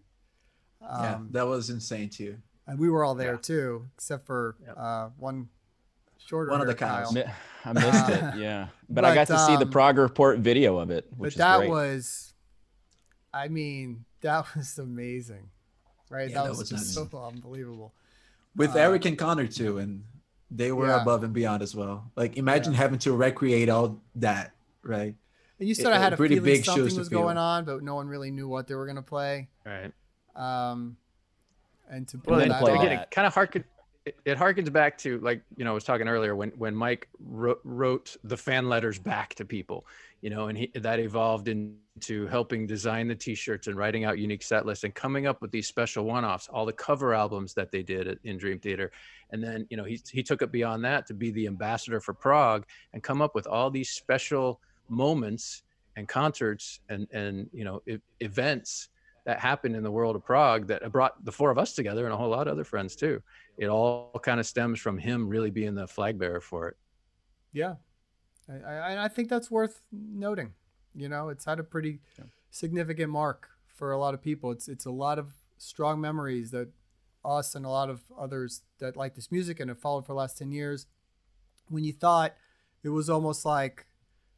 yeah, Um, that was insane too. and we were all there Yeah. too, except for Yep. uh, one shorter. One of the hair Kyle. Mi- I missed it. Yeah, but, I got but, to see the um, prog Report video of it, which But is that great. was, I mean, that was amazing, right? Yeah, that, that was, was just nuts. so unbelievable. with Uh, Eric and Conner too, and they were Yeah. above and beyond as well. Like imagine having to recreate all that, right? And you It- sort of had a pretty feeling big shoes something to was going on, but no one really knew what they were going to play. Right. Um, and to pull Well, then and that play again, it kind of harken. It, it harkens back to like you know I was talking earlier when when Mike wrote, wrote the fan letters back to people, you know, and he, that evolved into helping design the T-shirts and writing out unique set lists and coming up with these special one-offs, all the cover albums that they did in Dream Theater, and then you know he he took it beyond that to be the ambassador for prog and come up with all these special moments and concerts and and you know e- events that happened in the world of prog that brought the four of us together and a whole lot of other friends too. It all kind of stems from him really being the flag bearer for it. yeah, I, I, I think that's worth noting. You know, it's had a pretty significant mark for a lot of people. It's it's a lot of strong memories that us and a lot of others that like this music and have followed for the last ten years. When you thought it was almost like,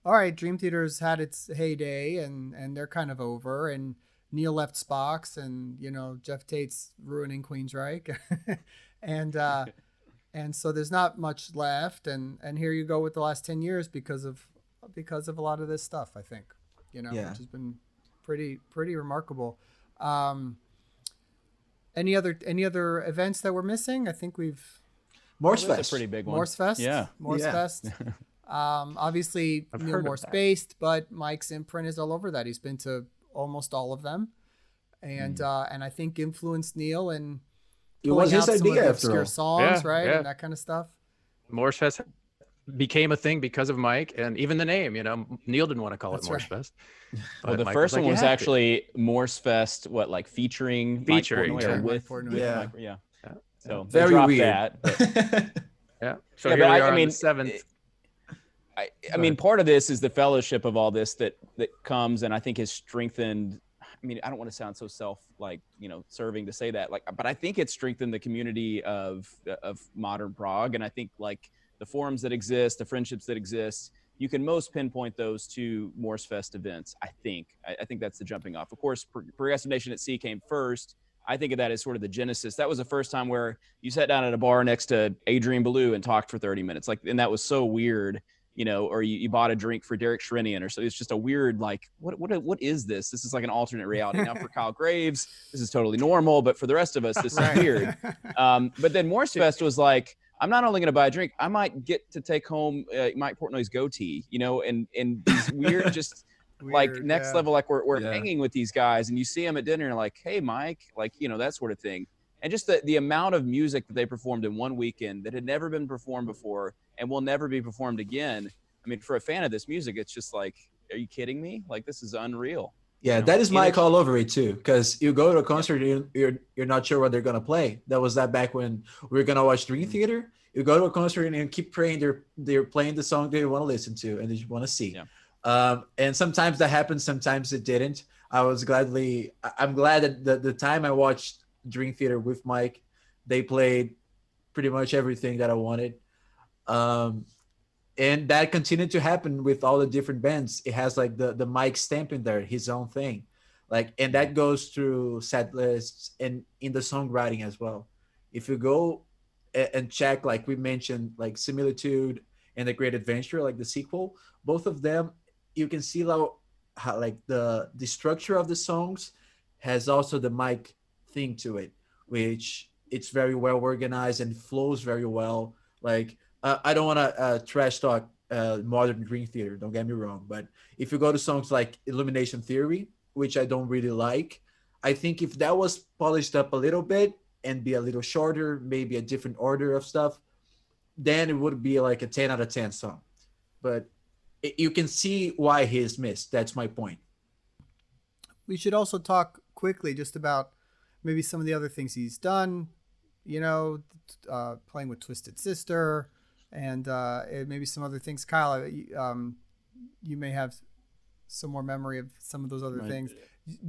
all right, Dream Theater's had its heyday and and they're kind of over and. Neal left Spock's, and you know Geoff Tate's ruining Queensryche, and uh, and so there's not much left and and here you go with the last 10 years because of because of a lot of this stuff i think you know Yeah. which has been pretty pretty remarkable um any other any other events that we're missing i think we've Morse That's a Fest. pretty big one. morse fest Yeah. morse Yeah. fest um obviously I've neal morse based but mike's imprint is all over that he's been to almost all of them and Hmm. uh and i think influenced neil and It was his some of idea the after obscure all. songs Yeah, right yeah. and that kind of stuff Morse Fest became a thing because of Mike and even the name, you know, Neal didn't want to call That's it Morse right. Fest. Well, the Mike first like, one was have to." actually Morse Fest, what like featuring Mike Featuring, Portnoy yeah. With, Portnoy. with Yeah. Mike- yeah. Yeah. So they Very dropped weird. that. Yeah. So Yeah, here but we I- are I on mean, the seventh. I, I mean, part of this is the fellowship of all this that that comes, and I think has strengthened. I mean, I don't want to sound so self like you know serving to say that, like, but I think it's strengthened the community of of modern prog, and I think like the forums that exist, the friendships that exist, you can most pinpoint those to Morse Fest events. I think. I, I think that's the jumping off. Of course, Pro- Progressive Nation at Sea came first. I think of that as sort of the genesis. That was the first time where you sat down at a bar next to Adrian Belew and talked for 30 minutes. Like, and that was so weird, you know, or you, you bought a drink for Derek Sherinian or so. It's just a weird, like, what, what, what is this? This is like an alternate reality. Now for Kyle Graves, this is totally normal, but for the rest of us, this is weird. Um, but then Morse Fest was like, I'm not only going to buy a drink, I might get to take home uh, Mike Portnoy's goatee, you know, and, and these weird, just, like next yeah. level like we're, we're Yeah. hanging with these guys and you see them at dinner and like hey mike like you know that sort of thing and just the, the amount of music that they performed in one weekend that had never been performed before and will never be performed again i mean for a fan of this music it's just like are you kidding me like this is unreal Yeah, you know, that is Mike energy- all over it too. Because you go to a concert, you're, you're you're not sure what they're gonna play. That was that back when we were gonna watch Mm-hmm. Dream Theater. You go to a concert and you keep praying they're they're playing the song they want to listen to and they want to see. Yeah. Um, and sometimes that happened, sometimes it didn't. I was gladly I'm glad that the, the time I watched Dream Theater with Mike, they played pretty much everything that I wanted. Um, and that continued to happen with all the different bands. It has like the the mike stamp in there his own thing. Like and that goes through set lists and in the songwriting as well. If you go and check like we mentioned like similitude and the great adventure like the sequel both of them you can see how, how like the the structure of the songs has also the Mike thing to it which it's very well organized and flows very well. Like uh, I don't want to uh, trash talk uh, modern Dream Theater. Don't get me wrong, but if you go to songs like Illumination Theory, which I don't really like, I think if that was polished up a little bit and be a little shorter, maybe a different order of stuff, then it would be like a 10 out of 10 song. But it, you can see why he's missed. That's my point. we should also talk quickly just about maybe some of the other things he's done. You know, uh, playing with Twisted Sister, and uh, maybe some other things. Kyle, you- um, you may have some more memory of some of those other Right. things.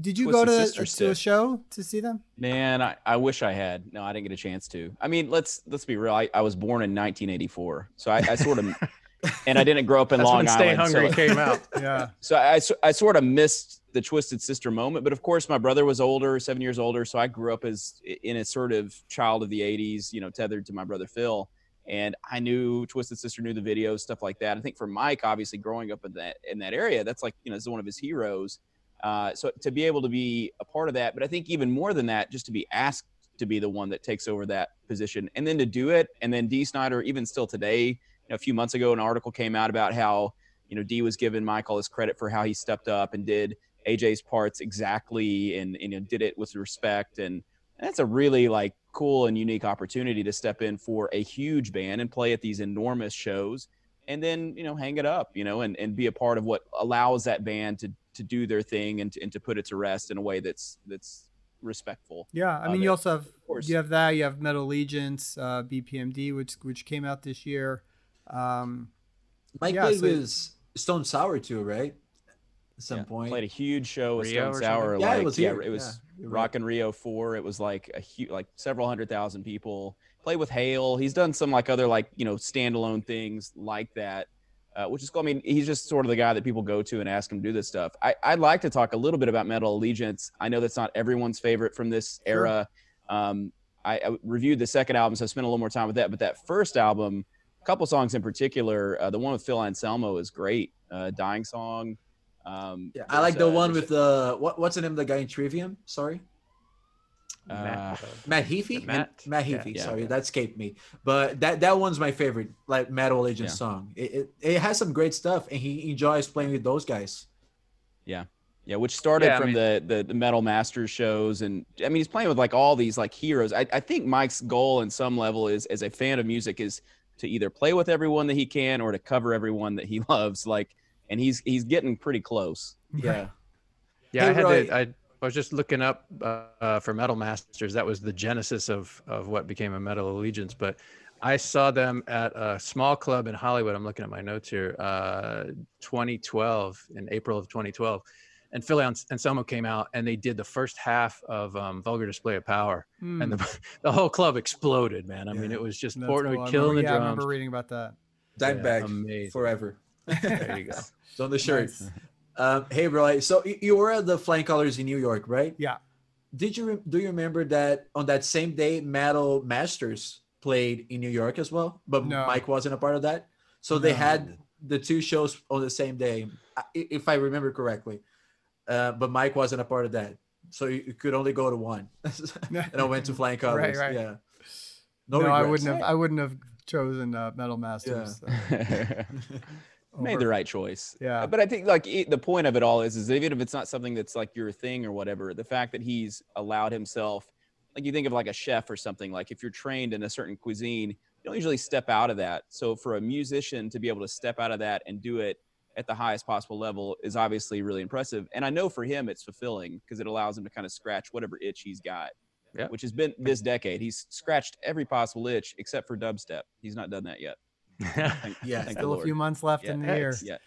Did you go to, to a show to see them? Man, I, I wish I had. No, I didn't get a chance to. I mean, let's let's be real. I, I was born in 1984, so I, I sort of, and I didn't grow up in That's Long when Stay Island. Hungry so, came out. Yeah. so I, I sort of missed the Twisted Sister moment. But of course, my brother was older, seven years older, so I grew up as in a sort of child of the 80s, you know, tethered to my brother Phil. And I knew Twisted Sister, knew the videos, stuff like that. I think for Mike, obviously growing up in that in that area, that's like you know, it's one of his heroes. Uh, so to be able to be a part of that, but I think even more than that, just to be asked to be the one that takes over that position, and then to do it, and then Dee Snider, even still today, you know, a few months ago, an article came out about how you know D was giving Michael his credit for how he stepped up and did AJ's parts exactly, and you know did it with respect, and that's a really like cool and unique opportunity to step in for a huge band and play at these enormous shows and then you know hang it up you know and, and be a part of what allows that band to to do their thing and to, and to put it to rest in a way that's that's respectful Yeah, I of mean, it, you also have course. you have that. You have Metal Allegiance, uh, BPMD, which which came out this year. Um, Mike Yeah, played so- with Stone Sour too, right? At some Yeah, point. played a huge show with Rio Stone Sour something? Yeah, it like was yeah it was Yeah, Rock in Rio 4 it was like a huge like several hundred thousand people played with Hale he's done some like other like you know standalone things like that uh, which is cool. I mean, he's just sort of the guy that people go to and ask him to do this stuff. I, I'd like to talk a little bit about Metal Allegiance. I know that's not everyone's favorite from this Sure. era. Um, I, I reviewed the second album, so I spent a little more time with that. But that first album, a couple songs in particular, uh, the one with Phil Anselmo is great. Uh, Dying Song. Um, yeah, I like the uh, one with the what, what's the name of the guy in Trivium? Sorry, uh, Matt, uh, Matt Heafy. Matt? Matt Heafy. Yeah. Sorry, that escaped me. But that that one's my favorite, like Metal Agent Yeah. song. It, it it has some great stuff, and he enjoys playing with those guys. Yeah, yeah, which started Yeah, I from mean- the, the the Metal Masters shows, and I mean he's playing with like all these like heroes. I, I think Mike's goal in some level is as a fan of music is to either play with everyone that he can or to cover everyone that he loves. Like, and he's he's getting pretty close. Yeah. Yeah, Hey, I had Roie. to. I, I was just looking up uh, for Metal Masters. That was the genesis of of what became a Metal Allegiance. But I saw them at a small club in Hollywood. I'm looking at my notes here. Uh, 2012 in April of 2012, and Philly Ans- Anselmo came out and they did the first half of um, Vulgar Display of Power, hmm, and the the whole club exploded. Man, I mean, it was just Portnoy cool. I killing remember, the yeah, I remember reading about that. Dimebag amazing. forever. There you go. It's on the shirt. Nice. Um, hey, bro. So you were at the Flying Colors in New York, right? Yeah. Did you re- do you remember that on that same day, Metal Masters played in New York as well, but No. Mike wasn't a part of that. So they had the two shows on the same day, if I remember correctly. Uh, but Mike wasn't a part of that, so you, you could only go to one. and I went to Flying Colors. right. Yeah. No, No, I wouldn't have. I wouldn't have chosen uh, Metal Masters. uh, Made the right choice. Yeah. But I think like it, the point of it all is, is even if it's not something that's like your thing or whatever, the fact that he's allowed himself, like you think of like a chef or something, like if you're trained in a certain cuisine, you don't usually step out of that. So for a musician to be able to step out of that and do it at the highest possible level is obviously really impressive. And I know for him it's fulfilling because it allows him to kind of scratch whatever itch he's got. Yeah. Which has been this decade. He's scratched every possible itch except for dubstep. He's not done that yet. Thank, Yeah. thank Still a few months left Yeah. in the Yeah, year. Yeah.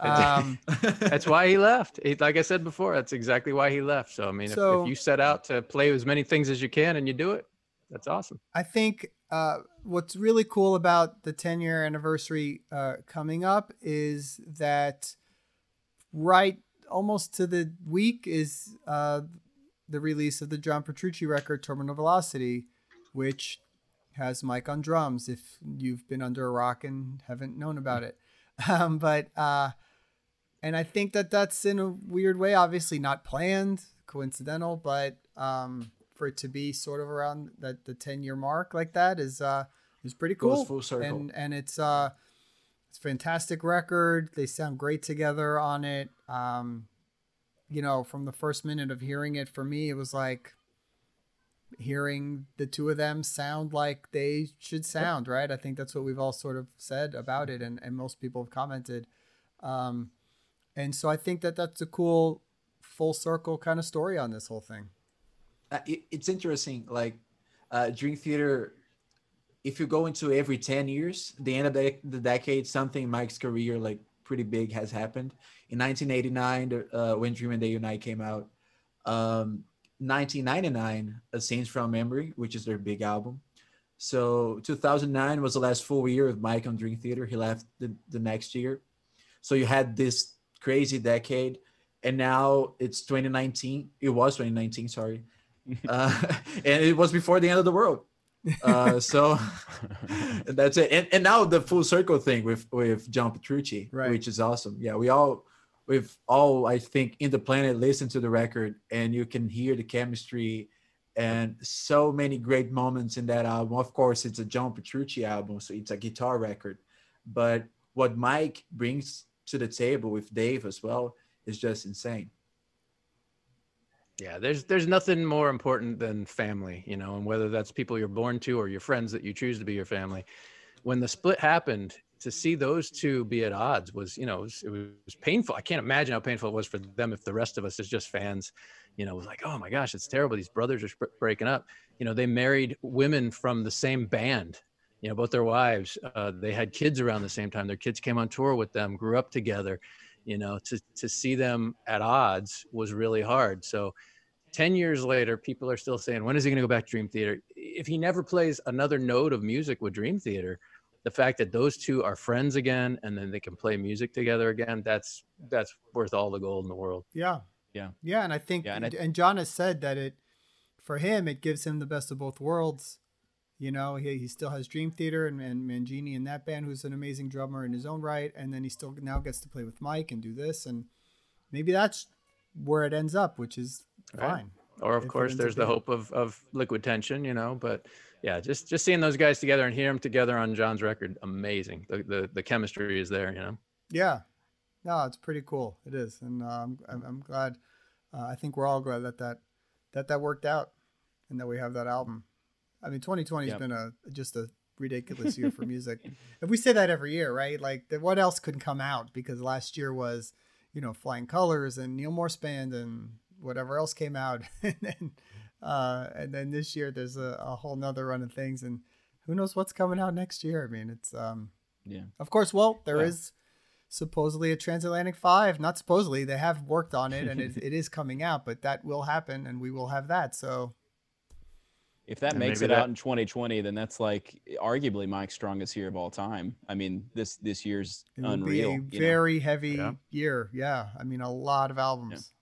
Um, that's why he left. He, like I said before, that's exactly why he left. So I mean, if, if you set out to play as many things as you can and you do it, that's awesome. I think uh, what's really cool about the 10 year anniversary uh, coming up is that right almost to the week is uh, the release of the John Petrucci record, Terminal Velocity, which has Mike on drums if you've been under a rock and haven't known about it. Um, but, uh, and I think that that's in a weird way, obviously not planned, coincidental, but um, for it to be sort of around that the 10 year mark like that is uh, is pretty cool. Goes full circle. And and it's uh, it's a fantastic record. They sound great together on it. Um, you know, from the first minute of hearing it, for me, it was like hearing the two of them sound like they should sound, right? I think that's what we've all sort of said about it, and, and most people have commented. Um, and so I think that that's a cool full circle kind of story on this whole thing. uh, it, it's interesting like uh dream theater if you go into every 10 years the end of the, the decade something in mike's career like pretty big has happened in 1989 uh, when dream and day unite came out um, 1999, A Scenes from Memory, which is their big album. So 2009 was the last full year of Mike on Dream Theater. He left the, the next year. So you had this crazy decade, and now it's 2019. It was 2019, sorry. uh, and it was before the end of the world. Uh, so that's it. And, and now the full circle thing with with John Petrucci, Right. which is awesome. Yeah, we all we've all I think in the planet listened to the record, and you can hear the chemistry and so many great moments in that album. Of course, it's a John Petrucci album, so it's a guitar record. But what Mike brings to the table with Dave as well is just insane. Yeah, there's there's nothing more important than family, you know, and whether that's people you're born to or your friends that you choose to be your family. When the split happened, to see those two be at odds was, you know, it was, it was painful. I can't imagine how painful it was for them if the rest of us is just fans, you know, was like, oh my gosh, it's terrible. These brothers are breaking up. You know, they married women from the same band. You know, both their wives. Uh, they had kids around the same time. Their kids came on tour with them, grew up together you know to to see them at odds was really hard so 10 years later people are still saying when is he going to go back to dream theater if he never plays another note of music with dream theater the fact that those two are friends again and then they can play music together again that's that's worth all the gold in the world Yeah. Yeah. Yeah, and I think Yeah, and and, John has said that it for him it gives him the best of both worlds. You know, he, he still has Dream Theater and, and Mangini in that band, who's an amazing drummer in his own right, and then he still now gets to play with Mike and do this, and maybe that's where it ends up, which is Right. fine. or of If course there's the hope of of liquid tension you know but yeah just just seeing those guys together and hear them together on john's record amazing the the, the chemistry is there you know Yeah, no, it's pretty cool. It is, and um, I'm I'm glad. Uh, I think we're all glad that that that that worked out, and that we have that album. I mean, 2020 has Yep. been a just a ridiculous year for music. And we say that every year, right? Like, what else could come out? Because last year was, you know, Flying Colors and Neal Morse Band and whatever else came out, and then uh, and then this year there's a, a whole nother run of things, and who knows what's coming out next year? I mean, it's um, Yeah. of course. Well, there is Yeah. supposedly a transatlantic five. Not supposedly, they have worked on it, and it, it is coming out. But that will happen, and we will have that. So If that And makes it that- out in 2020, then that's like arguably Mike's strongest year of all time. I mean, this this year's it unreal. be a you know? very heavy Yeah. year. Yeah, I mean, a lot of albums.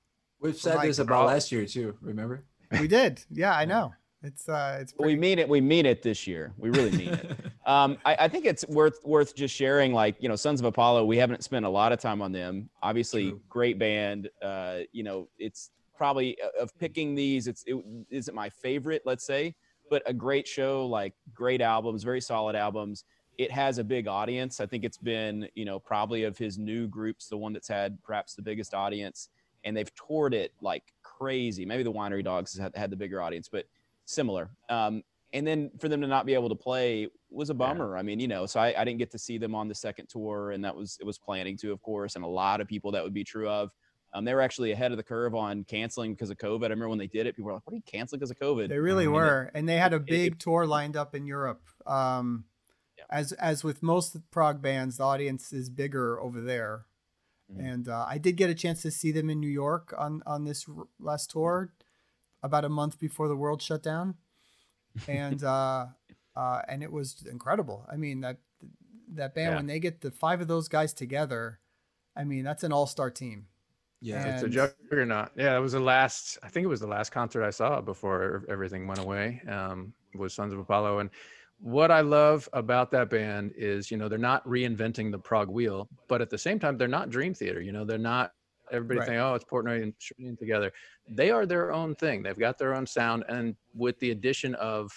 We've said Right. this about last year too. Remember? We did. Yeah, I know. It's uh, it's we mean it. We mean it this year. We really mean it. Um, I, I think it's worth worth just sharing. Like you know, Sons of Apollo. We haven't spent a lot of time on them. Obviously, True. great band. Uh, you know, it's probably uh, of picking these. It's it isn't my favorite. Let's say, but a great show. Like great albums, very solid albums. It has a big audience. I think it's been you know probably of his new groups the one that's had perhaps the biggest audience, and they've toured it like crazy. Maybe the Winery Dogs had, had the bigger audience, but similar. Um, and then for them to not be able to play was a bummer. I mean, you know, so I, I didn't get to see them on the second tour, and that was it was planning to, of course, and a lot of people that would be true of. Um, they were actually ahead of the curve on canceling because of COVID. I remember when they did it, people were like, "What are you canceling because of COVID?" They really Um, and it- were, and they had a it- big it- tour lined up in Europe. Um, Yeah. As as with most prog bands, the audience is bigger over there, Mhm. and uh, I did get a chance to see them in New York on on this r- last tour, about a month before the world shut down, and uh, uh, and it was incredible. I mean that that band Yeah. when they get the five of those guys together, I mean that's an all star team. Yeah. It's a And- juggernaut. Yeah, it was the last. I think it was the last concert I saw before everything went away. Um, was Sons of Apollo, and what I love about that band is, you know, they're not reinventing the prog wheel, but at the same time, they're not Dream Theater. You know, they're not. Everybody Right. think, oh, it's Portnoy and Shrine together. They are their own thing. They've got their own sound, and with the addition of,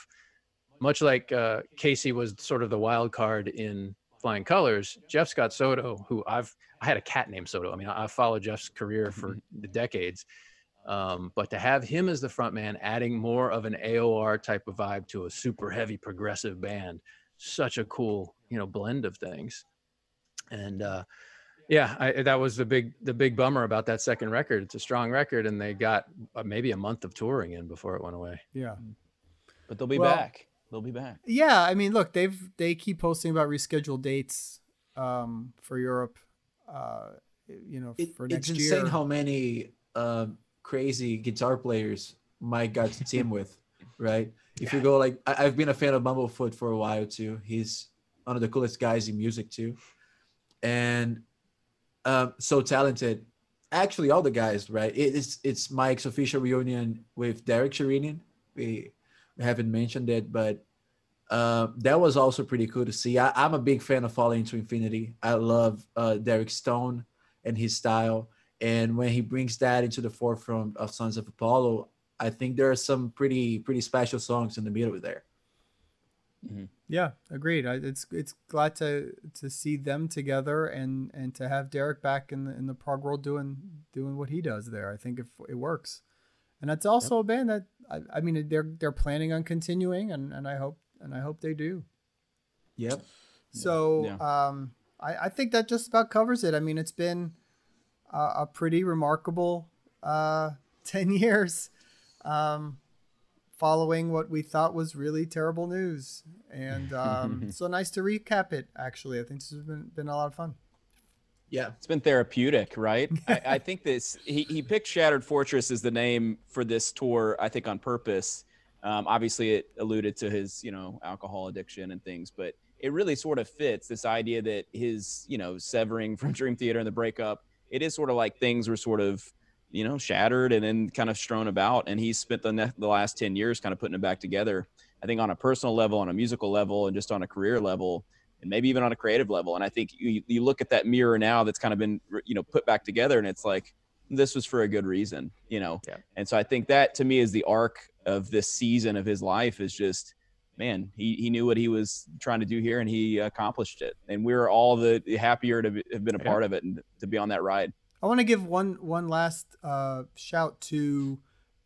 much like uh, Casey was sort of the wild card in Flying Colors, Jeff Scott Soto, who I've I had a cat named Soto. I mean, I, I followed Jeff's career for decades. Um, but to have him as the front man, adding more of an AOR type of vibe to a super heavy progressive band, such a cool, you know, blend of things. And uh, yeah, I, that was the big the big bummer about that second record. It's a strong record, and they got uh, maybe a month of touring in before it went away. Yeah. but they'll be Well- back. They'll be back. Yeah, I mean, look, they've they keep posting about rescheduled dates um, for Europe. Uh, you know, It- for it's next insane year. how many um, crazy guitar players Mike got to team with, right? If you go like, I, have been a fan of Bumblefoot for a while too. He's one of the coolest guys in music too, and um, so talented. Actually, all the guys, right? It's it's Mike's official reunion with Derek Sherinian. We, we haven't mentioned it, but uh, that was also pretty cool to see. I, am a big fan of Falling to Infinity. I love uh, Derek Stone and his style. And when he brings that into the forefront of Sons of Apollo, I think there are some pretty pretty special songs in the middle there. Mm-hmm. Yeah, agreed. It's it's glad to to see them together and and to have Derek back in the in the prog world doing doing what he does there. I think if it works, and that's also yep. a band that I, I mean they're they're planning on continuing, and and I hope and I hope they do. Yep. So yeah. um, I I think that just about covers it. I mean, it's been a, a pretty remarkable uh, ten years um, following what we thought was really terrible news. And um, so nice to recap it, actually. I think this has been, been a lot of fun. Yeah, it's been therapeutic, right? I, I, think this he, he picked Shattered Fortress as the name for this tour, I think on purpose. Um, obviously, it alluded to his, you know, alcohol addiction and things, but it really sort of fits this idea that his, you know, severing from Dream Theater and the breakup. It is sort of like things were sort of you know, shattered and then kind of strewn about. And he's spent the, ne- the last 10 years kind of putting it back together. I think on a personal level, on a musical level, and just on a career level, and maybe even on a creative level. And I think you, you look at that mirror now that's kind of been, you know, put back together and it's like, this was for a good reason, you know? Yeah. And so I think that to me is the arc of this season of his life is just, man, he, he knew what he was trying to do here and he accomplished it. And we are all the happier to have been a part of it and to be on that ride. I want to give one one last uh, shout to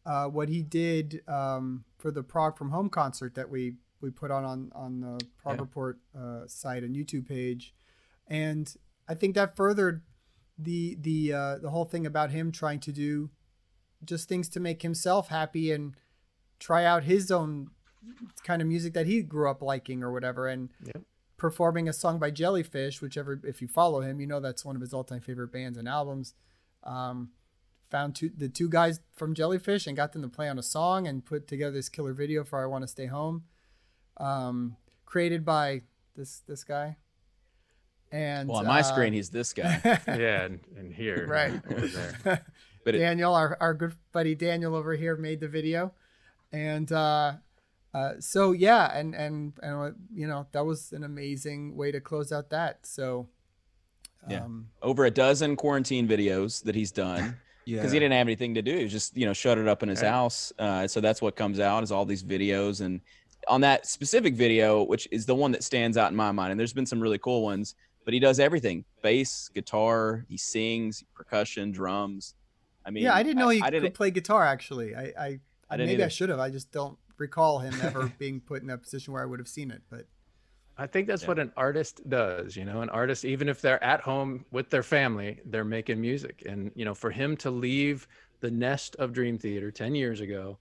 uh, what he did um, for the Prog from Home concert that we we put on on, on the Prog yeah. Report uh, site and YouTube page, and I think that furthered the the uh, the whole thing about him trying to do just things to make himself happy and try out his own kind of music that he grew up liking or whatever and yep performing a song by Jellyfish, whichever if you follow him, you know that's one of his all-time favorite bands and albums. Um, found two, the two guys from Jellyfish and got them to play on a song and put together this killer video for "I Want to Stay Home," um, created by this this guy. And well, on my uh, screen, he's this guy. yeah, and, and here, right but Daniel, it, our our good buddy Daniel over here, made the video, and uh, uh, so yeah, and and and you know that was an amazing way to close out that. So yeah, um, over a dozen quarantine videos that he's done. because yeah. he didn't have anything to do. He just you know shut it up in his right. house. Uh, so that's what comes out is all these videos. And on that specific video, which is the one that stands out in my mind, and there's been some really cool ones. But he does everything: bass, guitar. He sings, percussion, drums. I mean, yeah, I didn't know he I, I could play guitar. Actually, I, I, I maybe either. I should have. I just don't recall him ever being put in a position where I would have seen it. But I think that's yeah. what an artist does. You know, an artist, even if they're at home with their family, they're making music. And, you know, for him to leave the nest of Dream Theater 10 years ago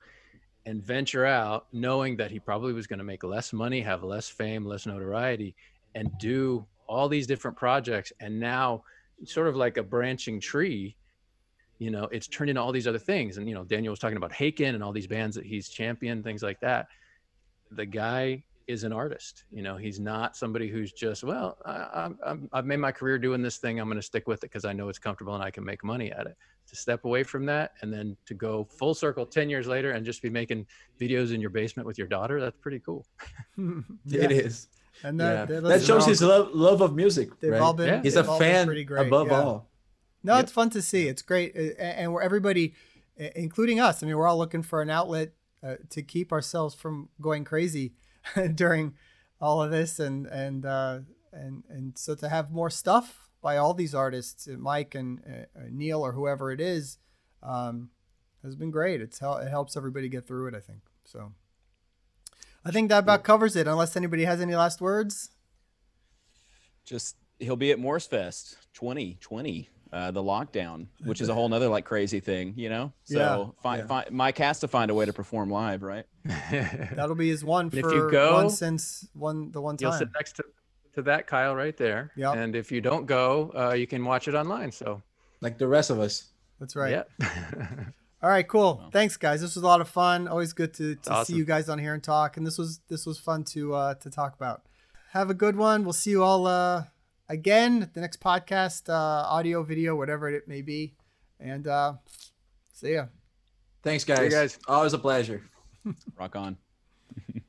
and venture out knowing that he probably was going to make less money, have less fame, less notoriety, and do all these different projects. And now, sort of like a branching tree, you know it's turned into all these other things and you know daniel was talking about haken and all these bands that he's championed things like that the guy is an artist you know he's not somebody who's just well I, have made my career doing this thing i'm going to stick with it because i know it's comfortable and i can make money at it to step away from that and then to go full circle 10 years later and just be making videos in your basement with your daughter that's pretty cool yeah. it is and that, yeah. that shows his love, love of music they've right? all been yeah. he's a fan above all no, yep. it's fun to see. It's great, and we're everybody, including us. I mean, we're all looking for an outlet uh, to keep ourselves from going crazy during all of this, and and uh, and and so to have more stuff by all these artists, uh, Mike and uh, uh, Neal or whoever it is, um, has been great. It's it helps everybody get through it. I think so. I think that about covers it. Unless anybody has any last words. Just he'll be at Morse Fest 2020 uh, the lockdown, which is a whole nother like crazy thing, you know. So yeah, find, yeah. find Mike has to find a way to perform live, right? That'll be his one for if you go, one since one the one time. You'll sit next to to that Kyle right there. Yeah. And if you don't go, uh, you can watch it online. So like the rest of us. That's right. Yeah. All right, cool. Well. Thanks, guys. This was a lot of fun. Always good to, to see you guys on here and talk. And this was this was fun to uh, to talk about. Have a good one. We'll see you all uh, again the next podcast, uh, audio, video, whatever it may be. And uh, see ya. Thanks, you guys. guys. Always a pleasure. Rock on.